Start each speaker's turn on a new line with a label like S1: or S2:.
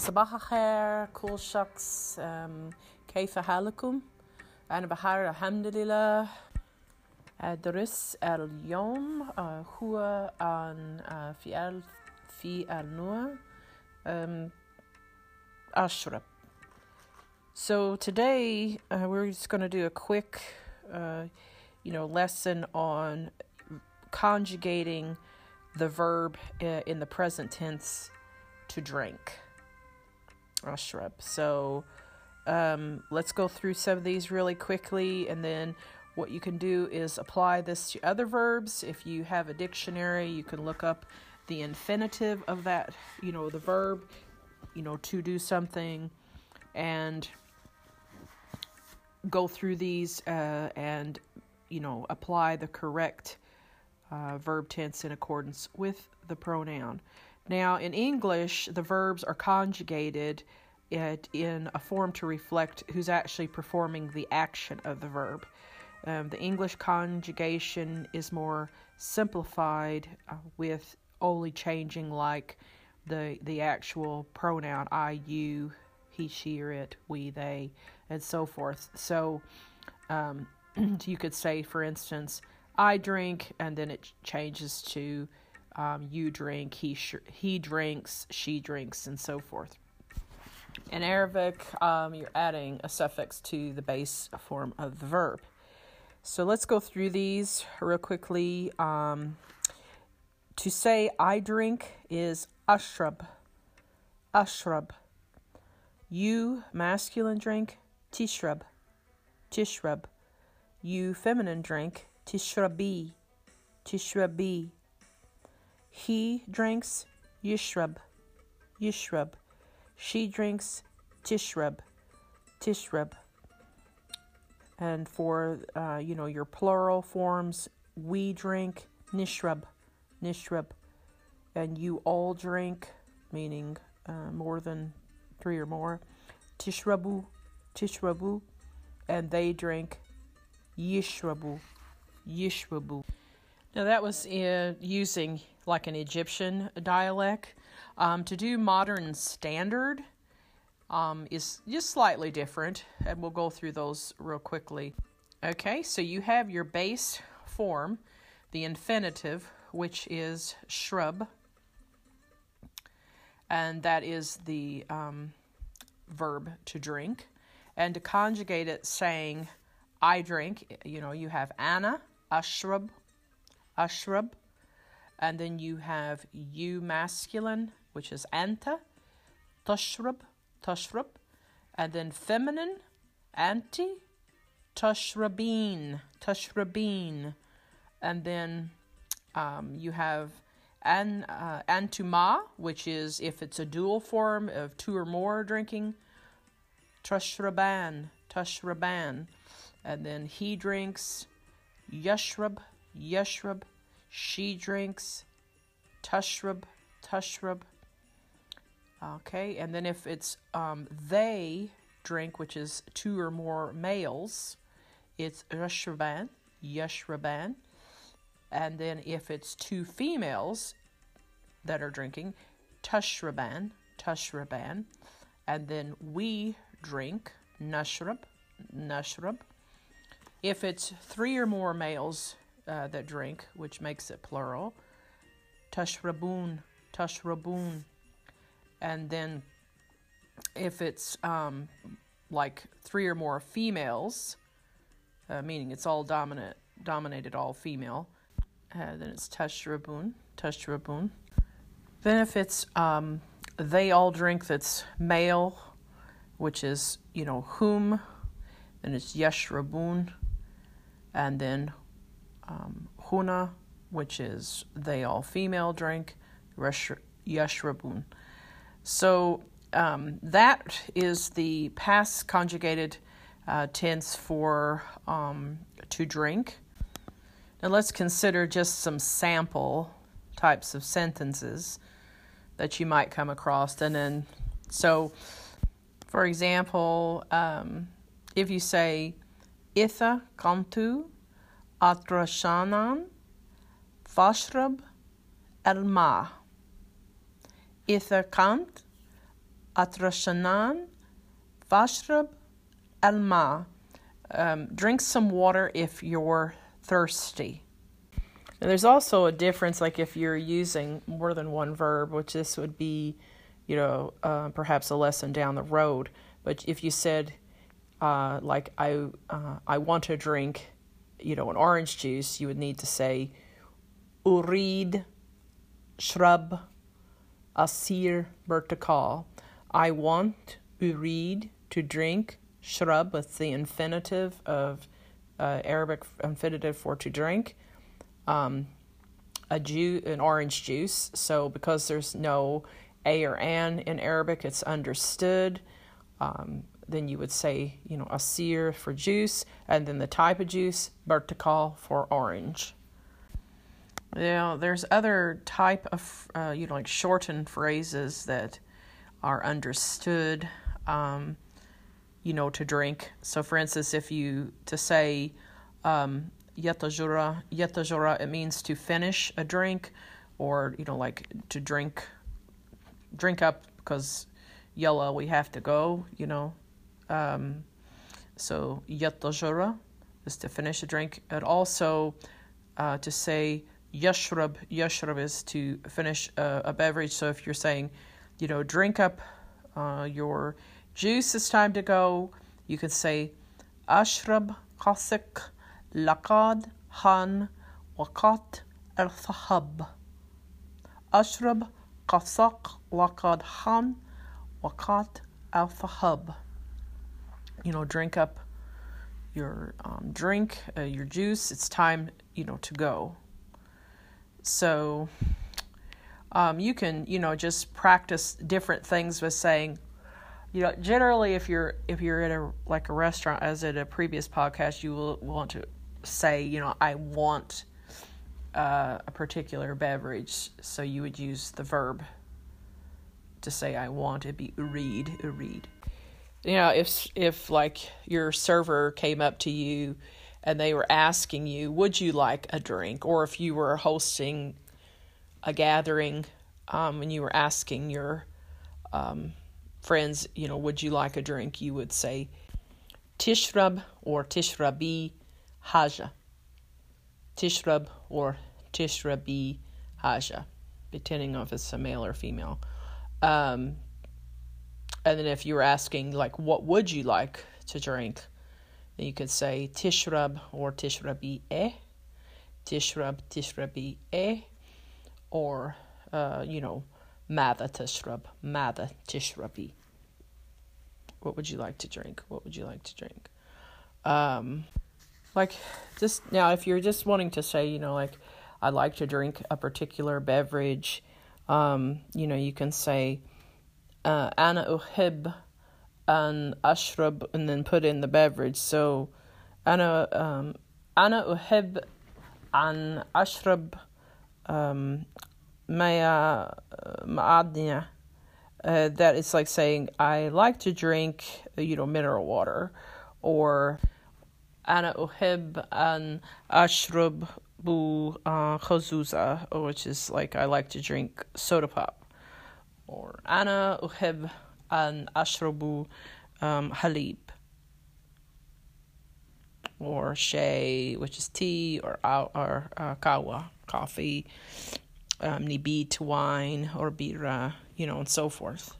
S1: صباح الخير كل شخص أم، كيف حالكم؟ أنا بخير الحمد لله الدرس اليوم آه، هو عن آه، فعل في النوع أم، أشرب So today uh, we're just going to do a quick, uh, you know, lesson on conjugating the verb uh, in the present tense to drink. Ashrab. So um, let's go through some of these really quickly, and then what you can do is apply this to other verbs. If you have a dictionary, you can look up the infinitive of that, you know, the verb, you know, to do something, and go through these uh, and, you know, apply the correct uh, verb tense in accordance with the pronoun. Now, in English, the verbs are conjugated in a form to reflect who's actually performing the action of the verb. Um, the English conjugation is more simplified uh, with only changing like the the actual pronoun I, you, he, she, or it, we, they, and so forth. So um, you could say, for instance, I drink, and then it changes to um, you drink, he sh- he drinks, she drinks, and so forth. In Arabic, um, you're adding a suffix to the base form of the verb. So let's go through these real quickly. Um, to say I drink is ashrab, ashrab. You masculine drink tishrab, tishrab. You feminine drink tishrabi, tishrabi. He drinks yishrab, yishrab. She drinks tishrab, tishrab. And for uh, you know your plural forms, we drink nishrab, nishrab, and you all drink, meaning uh, more than three or more, tishrabu, tishrabu, and they drink yishrabu, yishrabu. Now that was uh, using like an Egyptian dialect. Um, to do modern standard um, is just slightly different, and we'll go through those real quickly. Okay, so you have your base form, the infinitive, which is shrub, and that is the um, verb to drink. And to conjugate it, saying I drink, you know, you have Anna, ashrab, ashrab, and then you have you masculine, which is anta, tashrab, tashrab, and then feminine, anti, tashrabin, tashrabin, and then um, you have an uh, antuma, which is if it's a dual form of two or more drinking, tashraban, tashraban, and then he drinks, yashrab, yashrab, she drinks, tashrab, tashrab. Okay, and then if it's um, they drink, which is two or more males, it's yashraban, yashraban. And then if it's two females that are drinking, tashraban, tashraban. And then we drink, nashrab, nashrab. If it's three or more males uh, that drink, which makes it plural, tashrabun, tashrabun. And then if it's um, like three or more females, uh, meaning it's all dominant, dominated all female, uh, then it's tashrabun, tashrabun. Then if it's um, they all drink that's male, which is, you know, whom, then it's yashrabun. And then um, huna, which is they all female drink, yashrabun. So um, that is the past conjugated uh, tense for um, to drink. Now let's consider just some sample types of sentences that you might come across. And then, so for example, um, if you say, Itha kantu atrashanan fashrab el ma. Itha kant Atrashanan Vashrab Alma. Um, drink some water if you're thirsty. And there's also a difference, like if you're using more than one verb, which this would be, you know, uh, perhaps a lesson down the road. But if you said, uh, like I, uh, I want to drink, you know, an orange juice, you would need to say, urid, shrub, asir, bertakal. I want urid to drink shrub with the infinitive of uh, Arabic infinitive for to drink. Um, a ju- an orange juice. So because there's no a or an in Arabic, it's understood. Um, then you would say, you know, asir for juice, and then the type of juice, bertikal for orange. Now, there's other type of, uh, you know, like shortened phrases that are understood, um, you know, to drink. So, for instance, if you to say um, yatajura, yatajura, it means to finish a drink, or you know, like to drink, drink up because yalla we have to go. You know, um, so yatajura is to finish a drink. And also uh, to say yashrab, yashrab is to finish a, a beverage. So if you're saying you know, drink up uh, your juice. It's time to go. You could say, Ashrab qasik laqad han waqat al-thahab. Ashrab qasak laqad han waqat al-thahab. You know, drink up your um, drink, uh, your juice. It's time, you know, to go. So, um, you can you know just practice different things with saying you know generally if you're if you're at a like a restaurant as at a previous podcast you will want to say you know i want uh, a particular beverage so you would use the verb to say i want it be read read you know if if like your server came up to you and they were asking you would you like a drink or if you were hosting a gathering um, when you were asking your um, friends, you know, would you like a drink? You would say tishrab or tishrabi haja. Tishrab or tishrabi haja, depending on if it's a male or female. Um, and then if you were asking, like, what would you like to drink? Then you could say tishrab or tishrabi eh, tishrab, tishrabi eh, or, uh, you know, Mada Tishrab, Mada Tishrabi. What would you like to drink? What would you like to drink? Um, like, just now, if you're just wanting to say, you know, like, I like to drink a particular beverage, um, you know, you can say, uh, Ana uhib an ashrab, and then put in the beverage. So, Ana, um, Ana uhib an ashrab um, maya ma'adnia. Uh, that it's like saying I like to drink, you know, mineral water, or ana uhib an ashrub bu khazuza, which is like I like to drink soda pop, or ana uhib an ashrabu um, halib, or shay, which is tea, or or uh, kawa, coffee, um, nibit wine or bira, you know, and so forth.